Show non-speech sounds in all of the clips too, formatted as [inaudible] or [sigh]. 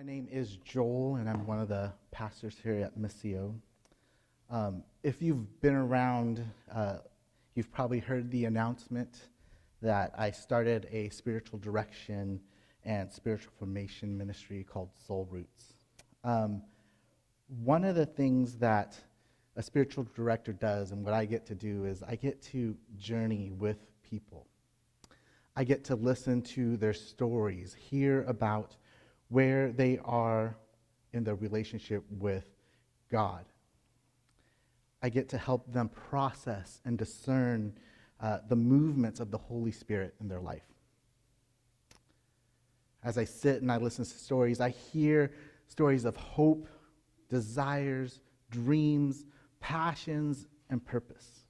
My name is Joel, and I'm one of the pastors here at Missio. Um, if you've been around, uh, you've probably heard the announcement that I started a spiritual direction and spiritual formation ministry called Soul Roots. Um, one of the things that a spiritual director does, and what I get to do, is I get to journey with people. I get to listen to their stories, hear about where they are in their relationship with God. I get to help them process and discern uh, the movements of the Holy Spirit in their life. As I sit and I listen to stories, I hear stories of hope, desires, dreams, passions, and purpose.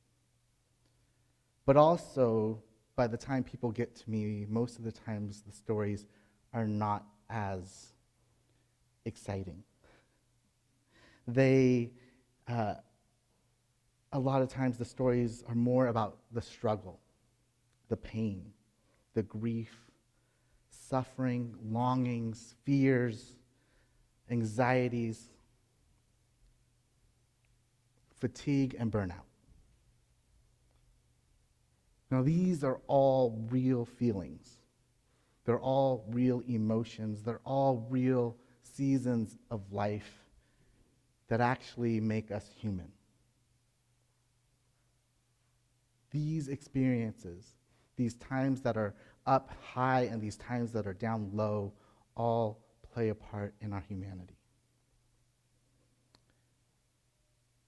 But also, by the time people get to me, most of the times the stories are not as exciting. They, uh, a lot of times, the stories are more about the struggle, the pain, the grief, suffering, longings, fears, anxieties, fatigue, and burnout. Now, these are all real feelings. They're all real emotions. They're all real seasons of life that actually make us human. These experiences, these times that are up high and these times that are down low, all play a part in our humanity.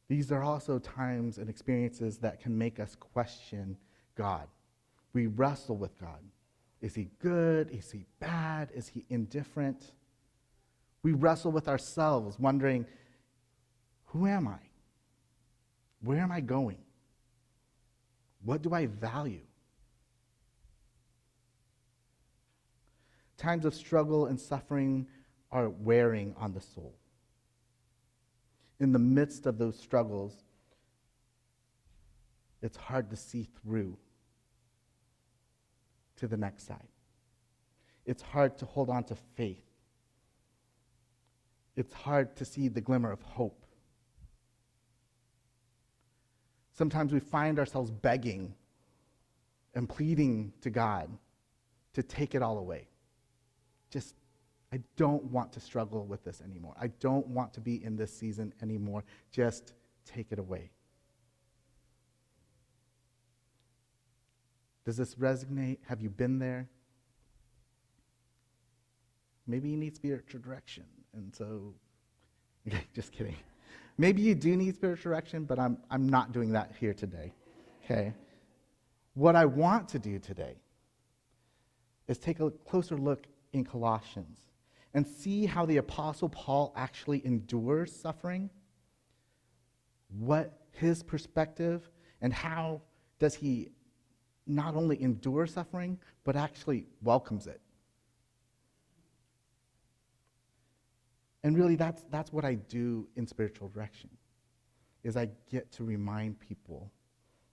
These are also times and experiences that can make us question God. We wrestle with God. Is he good? Is he bad? Is he indifferent? We wrestle with ourselves, wondering, who am I? Where am I going? What do I value? Times of struggle and suffering are wearing on the soul. In the midst of those struggles, it's hard to see through to the next side. It's hard to hold on to faith. It's hard to see the glimmer of hope. Sometimes we find ourselves begging and pleading to God to take it all away. Just, I don't want to struggle with this anymore. I don't want to be in this season anymore. Just take it away. Does this resonate? Have you been there? Maybe you need spiritual direction. And so, [laughs] just kidding. Maybe you do need spiritual direction, but I'm, I'm not doing that here today. Okay? What I want to do today is take a closer look in Colossians and see how the Apostle Paul actually endures suffering, what his perspective, and how does he not only endures suffering, but actually welcomes it. And really, that's, that's what I do in spiritual direction, is I get to remind people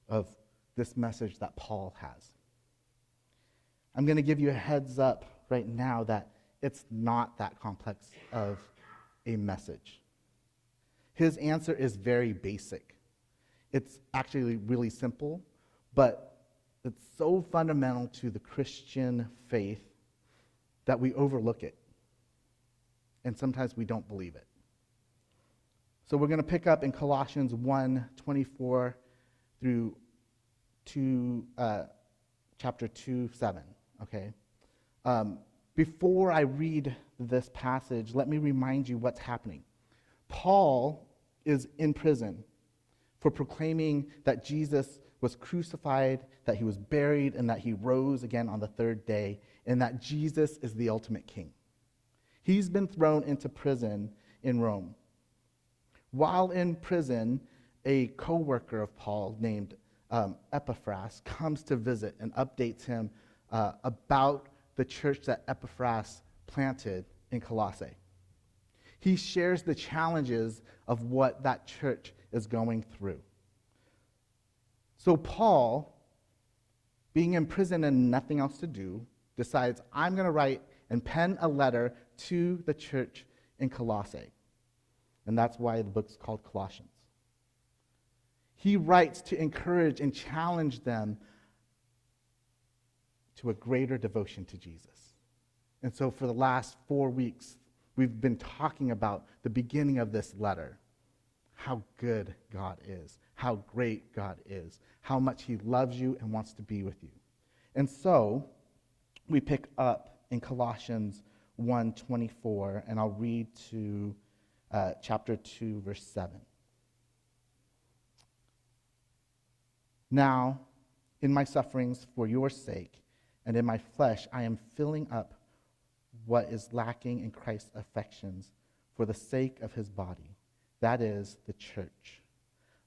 of this message that Paul has. I'm going to give you a heads up right now that it's not that complex of a message. His answer is very basic. It's actually really simple, but that's so fundamental to the Christian faith that we overlook it. And sometimes we don't believe it. So we're going to pick up in Colossians 1 24 through 2, uh, chapter 2, 7. Okay? Um, before I read this passage, let me remind you what's happening. Paul is in prison for proclaiming that Jesus was crucified, that he was buried, and that he rose again on the third day, and that Jesus is the ultimate king. He's been thrown into prison in Rome. While in prison, a co worker of Paul named um, Epaphras comes to visit and updates him uh, about the church that Epaphras planted in Colossae. He shares the challenges of what that church is going through. So Paul, being in prison and nothing else to do, decides, I'm going to write and pen a letter to the church in Colossae. And that's why the book's called Colossians. He writes to encourage and challenge them to a greater devotion to Jesus. And so, for the last four weeks, we've been talking about the beginning of this letter how good God is, how great God is, how much He loves you and wants to be with you. And so, we pick up in Colossians 1:24, and I'll read to uh, chapter 2, verse 7. Now, in my sufferings for your sake, and in my flesh, I am filling up what is lacking in Christ's affections for the sake of his body, that is, the church,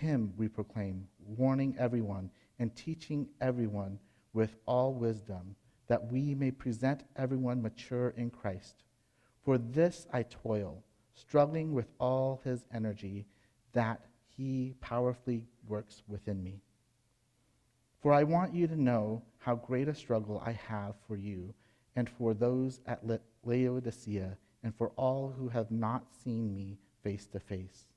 Him we proclaim, warning everyone and teaching everyone with all wisdom, that we may present everyone mature in Christ. For this I toil, struggling with all his energy, that he powerfully works within me. For I want you to know how great a struggle I have for you and for those at Laodicea and for all who have not seen me face to face,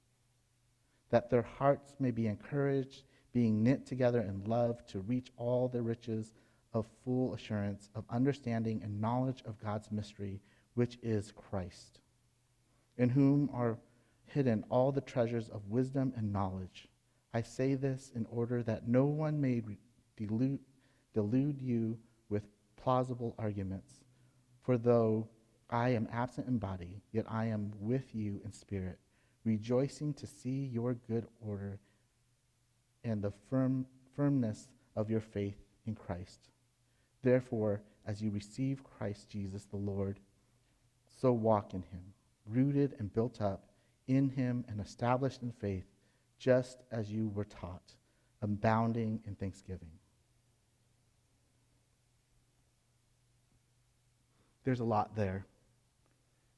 that their hearts may be encouraged, being knit together in love to reach all the riches of full assurance of understanding and knowledge of God's mystery, which is Christ, in whom are hidden all the treasures of wisdom and knowledge. I say this in order that no one may delude, delude you with plausible arguments. For though I am absent in body, yet I am with you in spirit, rejoicing to see your good order and the firm, firmness of your faith in Christ. Therefore, as you receive Christ Jesus the Lord, so walk in him, rooted and built up in him and established in faith, just as you were taught, abounding in thanksgiving. there's a lot there.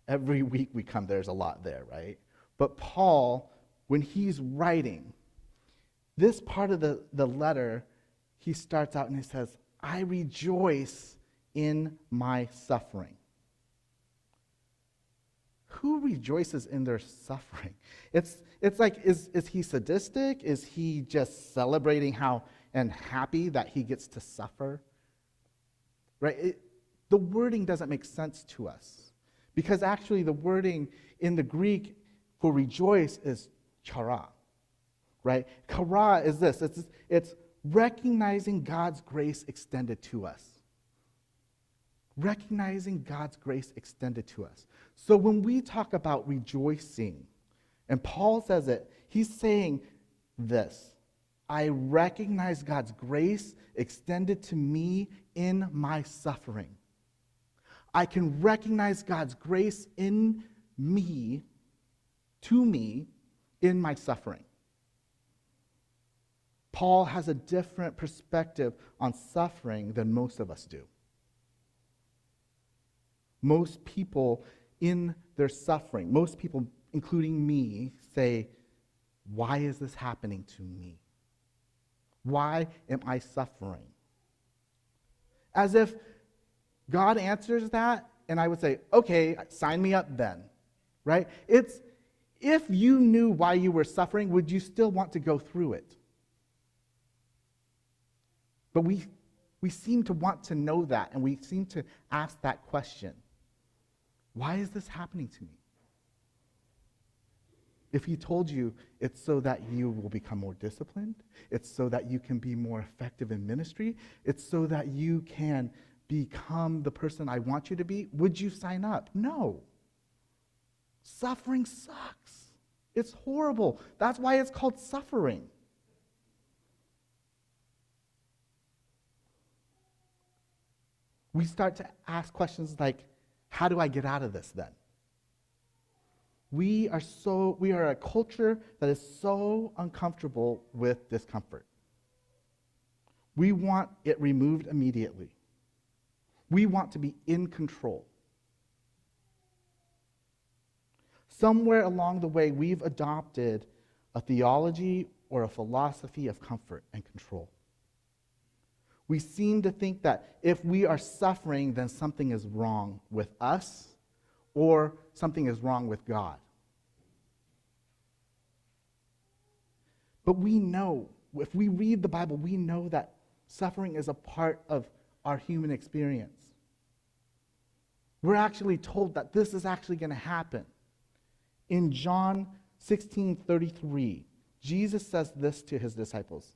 Every [laughs] week we come, there's a lot there, right? But Paul, when he's writing, this part of the, the letter, he starts out and he says, I rejoice in my suffering. Who rejoices in their suffering? It's, it's like, is, is he sadistic? Is he just celebrating how and happy that he gets to suffer? Right? It, the wording doesn't make sense to us because actually the wording in the Greek for rejoice is chara, right? Chara is this it's, it's recognizing God's grace extended to us. Recognizing God's grace extended to us. So when we talk about rejoicing, and Paul says it, he's saying this I recognize God's grace extended to me in my suffering. I can recognize God's grace in me, to me, in my suffering. Paul has a different perspective on suffering than most of us do. Most people in their suffering, most people, including me, say, Why is this happening to me? Why am I suffering? As if God answers that, and I would say, okay, sign me up then, right? It's if you knew why you were suffering, would you still want to go through it? But we, we seem to want to know that, and we seem to ask that question Why is this happening to me? If he told you it's so that you will become more disciplined, it's so that you can be more effective in ministry, it's so that you can become the person I want you to be, would you sign up? No. Suffering sucks. It's horrible. That's why it's called suffering. We start to ask questions like, how do I get out of this then? We are so we are a culture that is so uncomfortable with discomfort. We want it removed immediately. We want to be in control. Somewhere along the way, we've adopted a theology or a philosophy of comfort and control. We seem to think that if we are suffering, then something is wrong with us or something is wrong with God. But we know, if we read the Bible, we know that suffering is a part of our human experience. We're actually told that this is actually going to happen. In John 16 33, Jesus says this to his disciples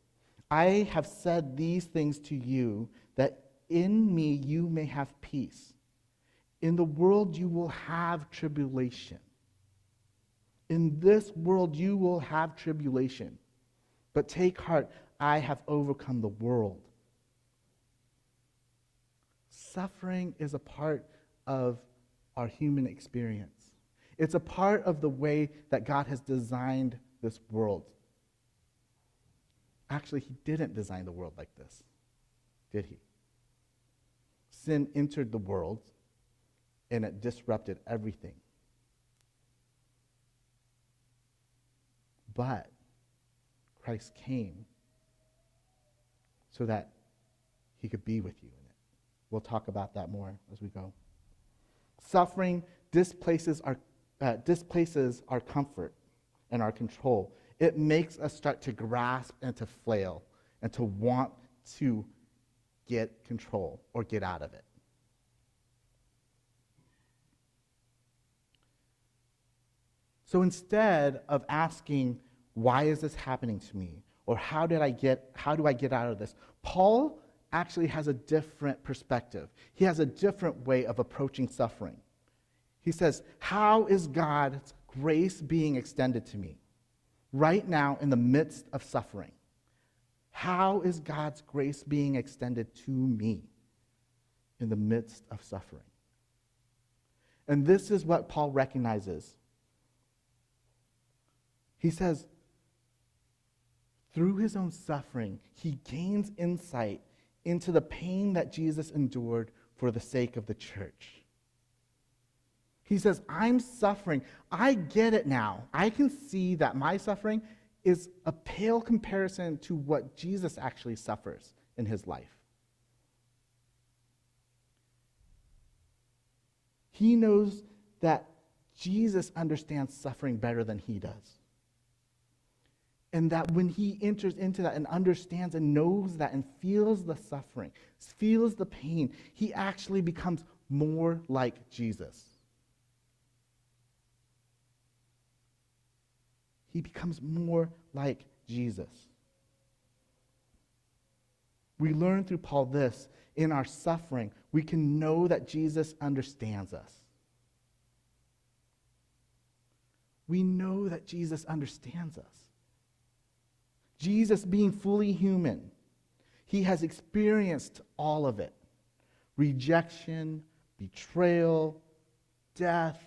I have said these things to you that in me you may have peace. In the world you will have tribulation. In this world you will have tribulation. But take heart, I have overcome the world. Suffering is a part of our human experience. It's a part of the way that God has designed this world. Actually, He didn't design the world like this, did He? Sin entered the world and it disrupted everything. But Christ came so that he could be with you in it. We'll talk about that more as we go. Suffering displaces our, uh, displaces our comfort and our control. It makes us start to grasp and to flail and to want to get control or get out of it. So instead of asking, why is this happening to me? Or how did I get how do I get out of this? Paul actually has a different perspective. He has a different way of approaching suffering. He says, How is God's grace being extended to me right now in the midst of suffering? How is God's grace being extended to me in the midst of suffering? And this is what Paul recognizes. He says, through his own suffering, he gains insight into the pain that Jesus endured for the sake of the church. He says, I'm suffering. I get it now. I can see that my suffering is a pale comparison to what Jesus actually suffers in his life. He knows that Jesus understands suffering better than he does. And that when he enters into that and understands and knows that and feels the suffering, feels the pain, he actually becomes more like Jesus. He becomes more like Jesus. We learn through Paul this in our suffering, we can know that Jesus understands us. We know that Jesus understands us. Jesus, being fully human, he has experienced all of it rejection, betrayal, death,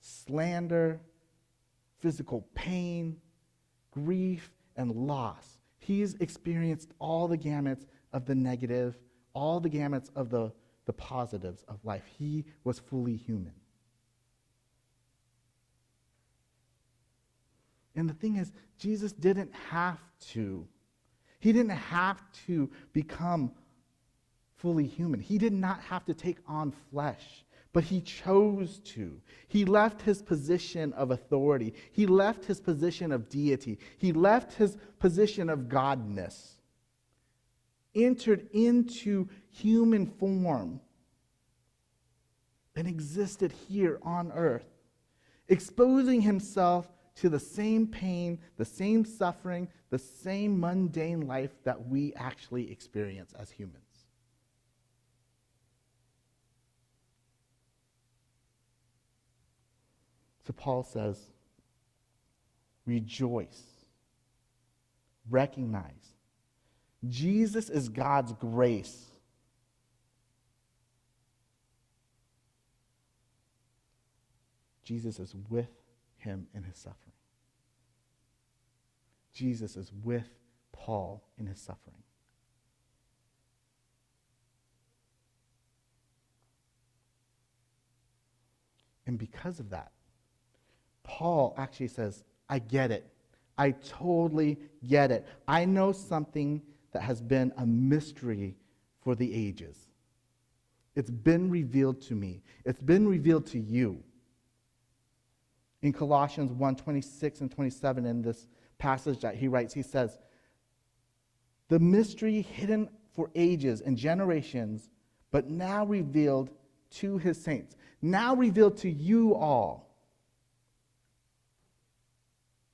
slander, physical pain, grief, and loss. He's experienced all the gamuts of the negative, all the gamuts of the, the positives of life. He was fully human. And the thing is, Jesus didn't have to. He didn't have to become fully human. He did not have to take on flesh, but he chose to. He left his position of authority, he left his position of deity, he left his position of godness, entered into human form, and existed here on earth, exposing himself to the same pain, the same suffering, the same mundane life that we actually experience as humans. So Paul says, rejoice, recognize. Jesus is God's grace. Jesus is with him in his suffering. Jesus is with Paul in his suffering. And because of that, Paul actually says, I get it. I totally get it. I know something that has been a mystery for the ages. It's been revealed to me. It's been revealed to you. In Colossians 1 26 and 27, in this passage that he writes, he says, The mystery hidden for ages and generations, but now revealed to his saints, now revealed to you all.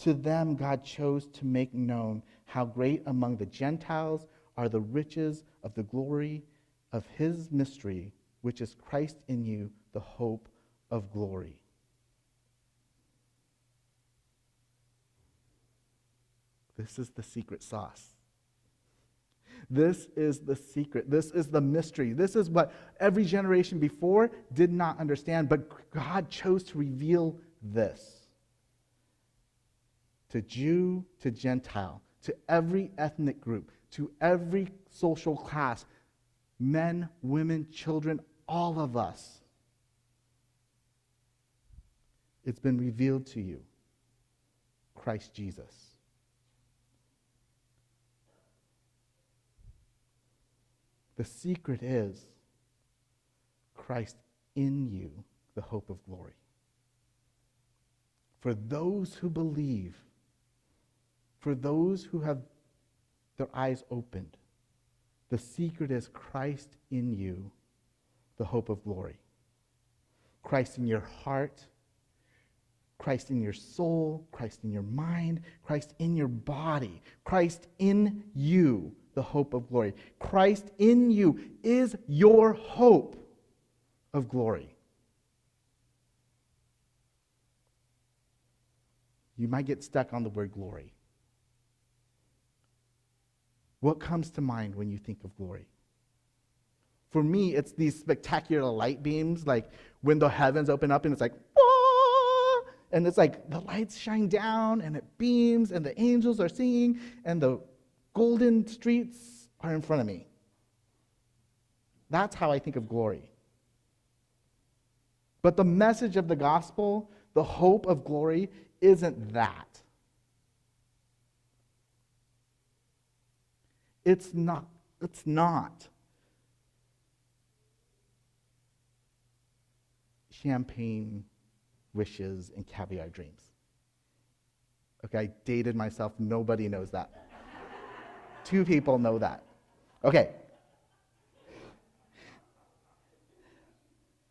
To them, God chose to make known how great among the Gentiles are the riches of the glory of his mystery, which is Christ in you, the hope of glory. This is the secret sauce. This is the secret. This is the mystery. This is what every generation before did not understand, but God chose to reveal this to Jew, to Gentile, to every ethnic group, to every social class, men, women, children, all of us. It's been revealed to you Christ Jesus. The secret is Christ in you, the hope of glory. For those who believe, for those who have their eyes opened, the secret is Christ in you, the hope of glory. Christ in your heart, Christ in your soul, Christ in your mind, Christ in your body, Christ in you, the hope of glory. Christ in you is your hope of glory. You might get stuck on the word glory. What comes to mind when you think of glory? For me, it's these spectacular light beams, like when the heavens open up and it's like, Whoa! and it's like the lights shine down and it beams and the angels are singing and the golden streets are in front of me. That's how I think of glory. But the message of the gospel, the hope of glory, isn't that. It's not. It's not. Champagne wishes and caviar dreams. Okay, I dated myself. Nobody knows that. Two people know that. Okay.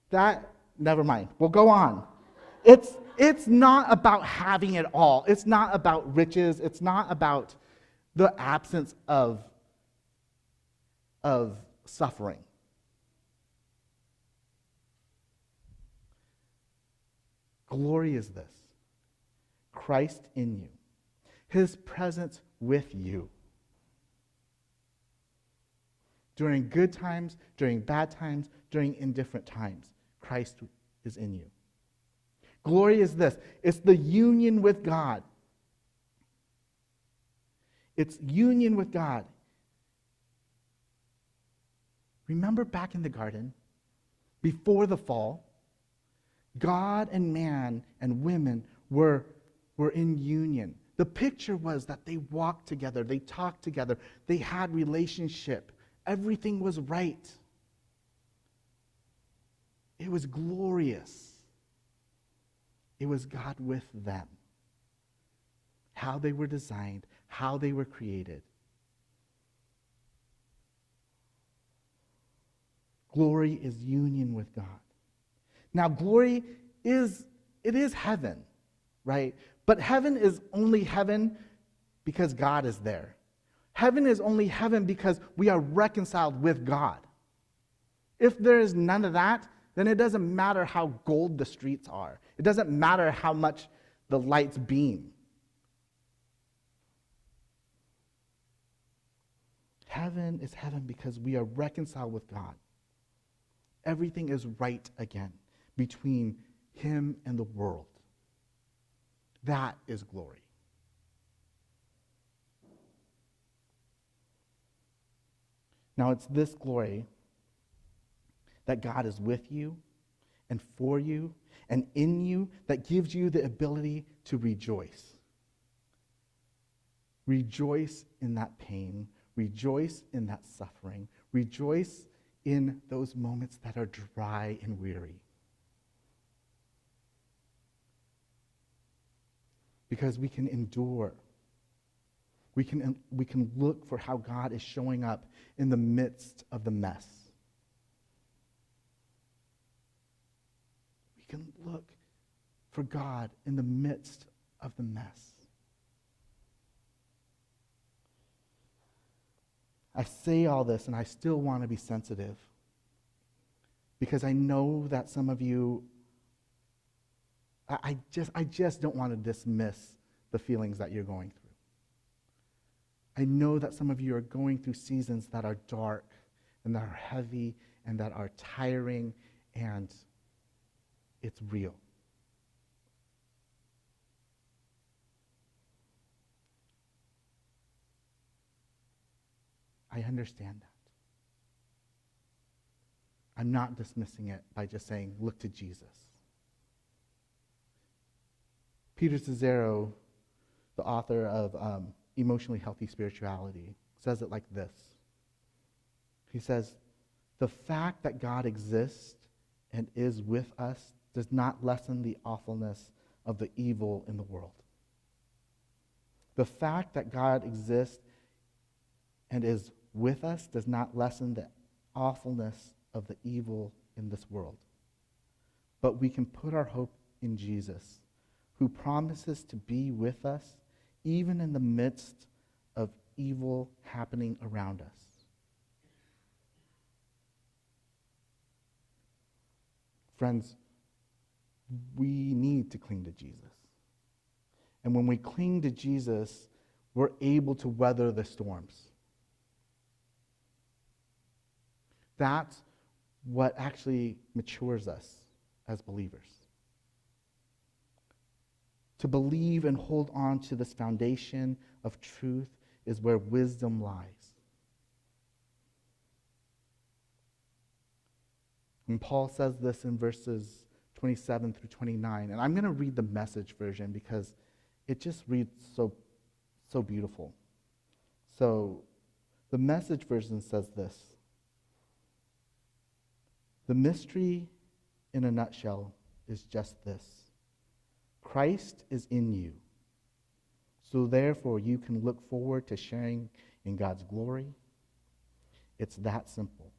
That, never mind. We'll go on. It's, it's not about having it all. It's not about riches. It's not about the absence of of suffering. Glory is this Christ in you, his presence with you. During good times, during bad times, during indifferent times, Christ is in you. Glory is this it's the union with God. It's union with God. Remember back in the garden, before the fall, God and man and women were, were in union. The picture was that they walked together, they talked together, they had relationship. Everything was right. It was glorious. It was God with them. How they were designed, how they were created. Glory is union with God. Now, glory is, it is heaven, right? But heaven is only heaven because God is there. Heaven is only heaven because we are reconciled with God. If there is none of that, then it doesn't matter how gold the streets are. It doesn't matter how much the lights beam. Heaven is heaven because we are reconciled with God everything is right again between him and the world. That is glory. Now, it's this glory that God is with you and for you and in you that gives you the ability to rejoice. Rejoice in that pain. Rejoice in that suffering. Rejoice in those moments that are dry and weary. Because we can endure. We can, we can look for how God is showing up in the midst of the mess. We can look for God in the midst of the mess. I say all this and I still want to be sensitive because I know that some of you, I, I, just, I just don't want to dismiss the feelings that you're going through. I know that some of you are going through seasons that are dark and that are heavy and that are tiring and it's real. I understand that. I'm not dismissing it by just saying, look to Jesus. Peter Scazzero, the author of um, Emotionally Healthy Spirituality, says it like this He says, The fact that God exists and is with us does not lessen the awfulness of the evil in the world. The fact that God exists and is with us does not lessen the awfulness of the evil in this world. But we can put our hope in Jesus, who promises to be with us even in the midst of evil happening around us. Friends, we need to cling to Jesus. And when we cling to Jesus, we're able to weather the storms. That's what actually matures us as believers. To believe and hold on to this foundation of truth is where wisdom lies. And Paul says this in verses 27 through 29. And I'm going to read the message version because it just reads so, so beautiful. So the message version says this the mystery, in a nutshell, is just this Christ is in you. So therefore, you can look forward to sharing in God's glory. It's that simple.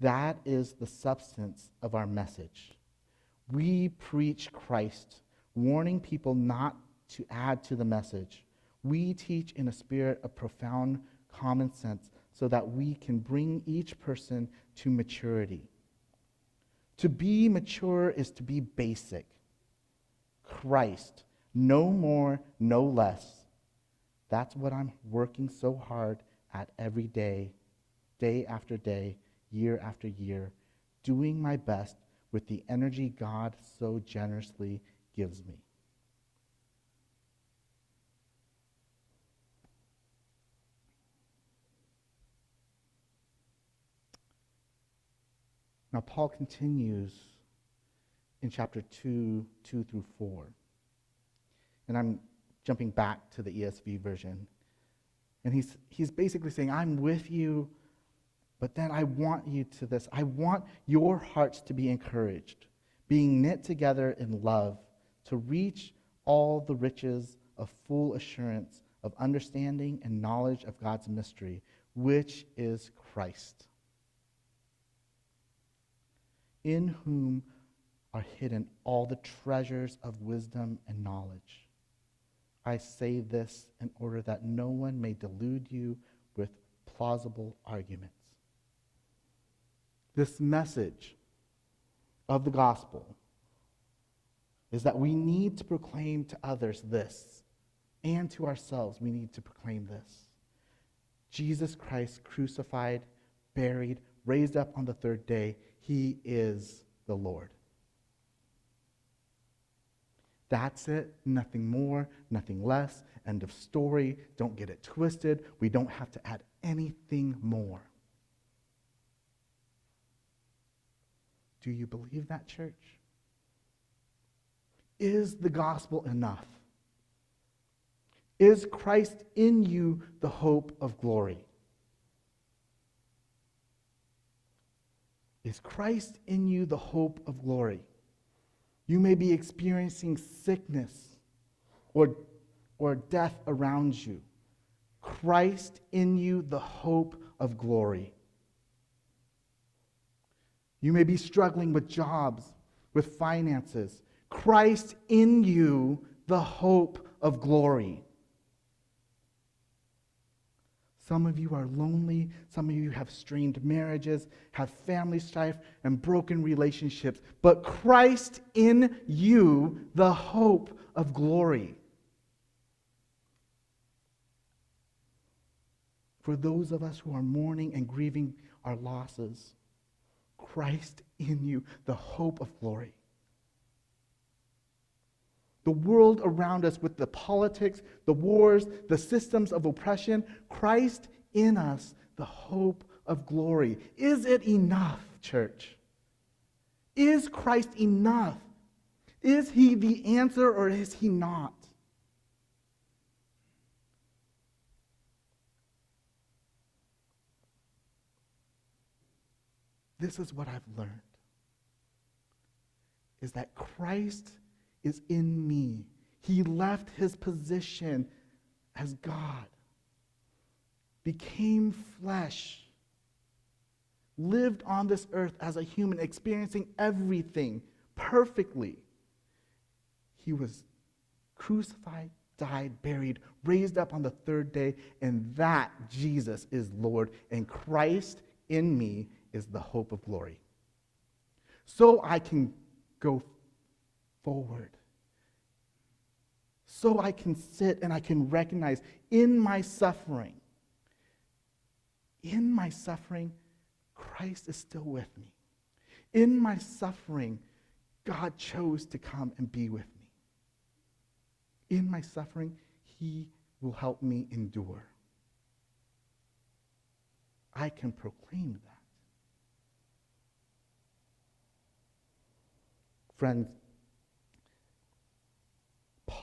That is the substance of our message. We preach Christ, warning people not to add to the message. We teach in a spirit of profound common sense so that we can bring each person to maturity. To be mature is to be basic. Christ, no more, no less. That's what I'm working so hard at every day, day after day, year after year, doing my best with the energy God so generously gives me. Now, Paul continues in chapter 2, 2 through 4. And I'm jumping back to the ESV version. And he's, he's basically saying, I'm with you, but then I want you to this. I want your hearts to be encouraged, being knit together in love, to reach all the riches of full assurance of understanding and knowledge of God's mystery, which is Christ in whom are hidden all the treasures of wisdom and knowledge. I say this in order that no one may delude you with plausible arguments. This message of the gospel is that we need to proclaim to others this, and to ourselves, we need to proclaim this Jesus Christ crucified, buried, raised up on the third day he is the Lord. That's it, nothing more, nothing less. End of story. Don't get it twisted. We don't have to add anything more. Do you believe that, church? Is the gospel enough? Is Christ in you the hope of glory? Is Christ in you the hope of glory? You may be experiencing sickness or, or death around you. Christ in you, the hope of glory. You may be struggling with jobs, with finances. Christ in you, the hope of glory. Some of you are lonely. Some of you have strained marriages, have family strife, and broken relationships. But Christ in you, the hope of glory. For those of us who are mourning and grieving our losses, Christ in you, the hope of glory the world around us with the politics, the wars, the systems of oppression, Christ in us, the hope of glory. Is it enough, church? Is Christ enough? Is he the answer or is he not? This is what I've learned is that Christ is in me. He left his position as God, became flesh, lived on this earth as a human, experiencing everything perfectly. He was crucified, died, buried, raised up on the third day, and that Jesus is Lord, and Christ in me is the hope of glory. So I can go forward. So I can sit and I can recognize in my suffering, in my suffering, Christ is still with me. In my suffering, God chose to come and be with me. In my suffering, He will help me endure. I can proclaim that. Friends,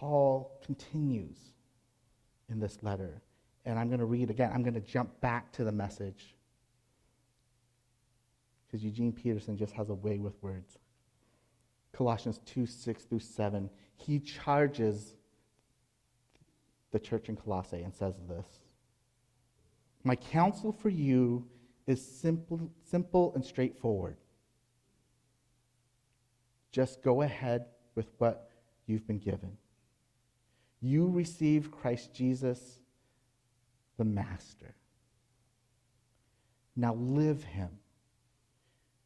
Paul continues in this letter. And I'm going to read again. I'm going to jump back to the message. Because Eugene Peterson just has a way with words. Colossians 2 6 through 7. He charges the church in Colossae and says this My counsel for you is simple, simple and straightforward. Just go ahead with what you've been given. You receive Christ Jesus, the Master. Now live Him.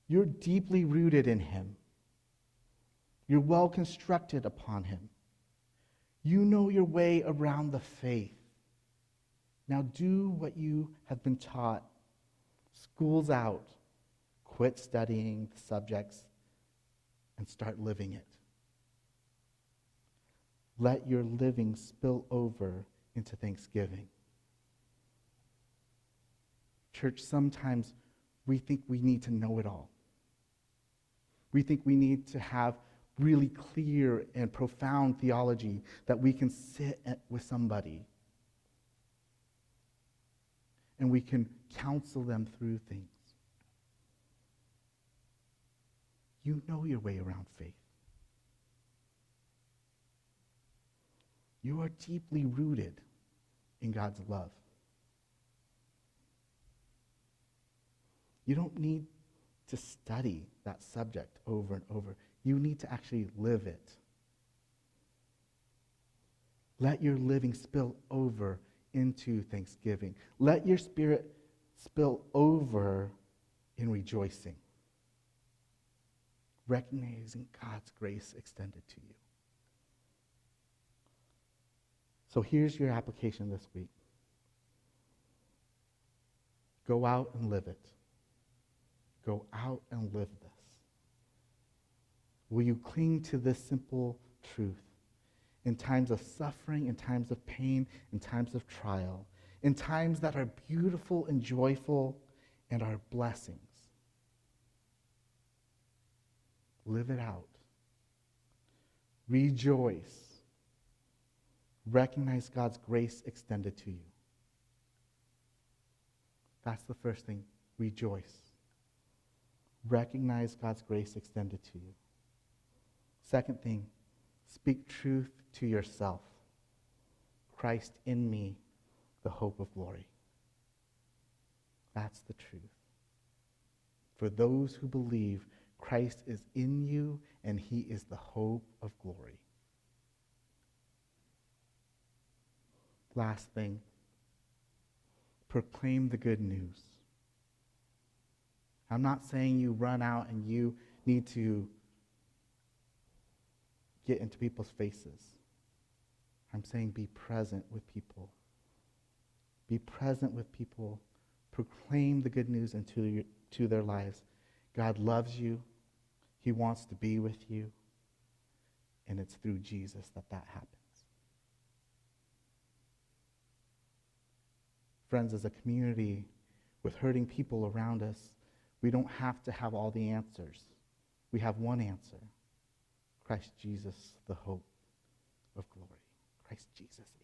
You're deeply rooted in Him. You're well constructed upon Him. You know your way around the faith. Now do what you have been taught. School's out. Quit studying the subjects and start living it let your living spill over into thanksgiving. Church, sometimes we think we need to know it all. We think we need to have really clear and profound theology that we can sit with somebody and we can counsel them through things. You know your way around faith. You are deeply rooted in God's love. You don't need to study that subject over and over. You need to actually live it. Let your living spill over into thanksgiving. Let your spirit spill over in rejoicing, recognizing God's grace extended to you. So here's your application this week go out and live it. Go out and live this. Will you cling to this simple truth in times of suffering, in times of pain, in times of trial, in times that are beautiful and joyful and are blessings. Live it out. Rejoice. Recognize God's grace extended to you. That's the first thing. Rejoice. Recognize God's grace extended to you. Second thing, speak truth to yourself. Christ in me, the hope of glory. That's the truth. For those who believe, Christ is in you and he is the hope of glory. Last thing, proclaim the good news. I'm not saying you run out and you need to get into people's faces. I'm saying be present with people. Be present with people. Proclaim the good news into your, to their lives. God loves you. He wants to be with you. And it's through Jesus that that happens. Friends, as a community with hurting people around us, we don't have to have all the answers. We have one answer Christ Jesus, the hope of glory. Christ Jesus